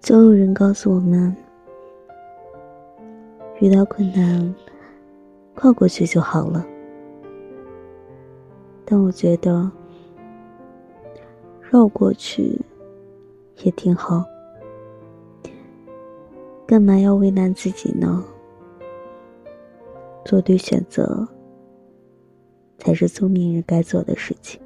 总有人告诉我们遇到困难跨过去就好了。但我觉得绕过去也挺好。干嘛要为难自己呢？做对选择才是聪明人该做的事情。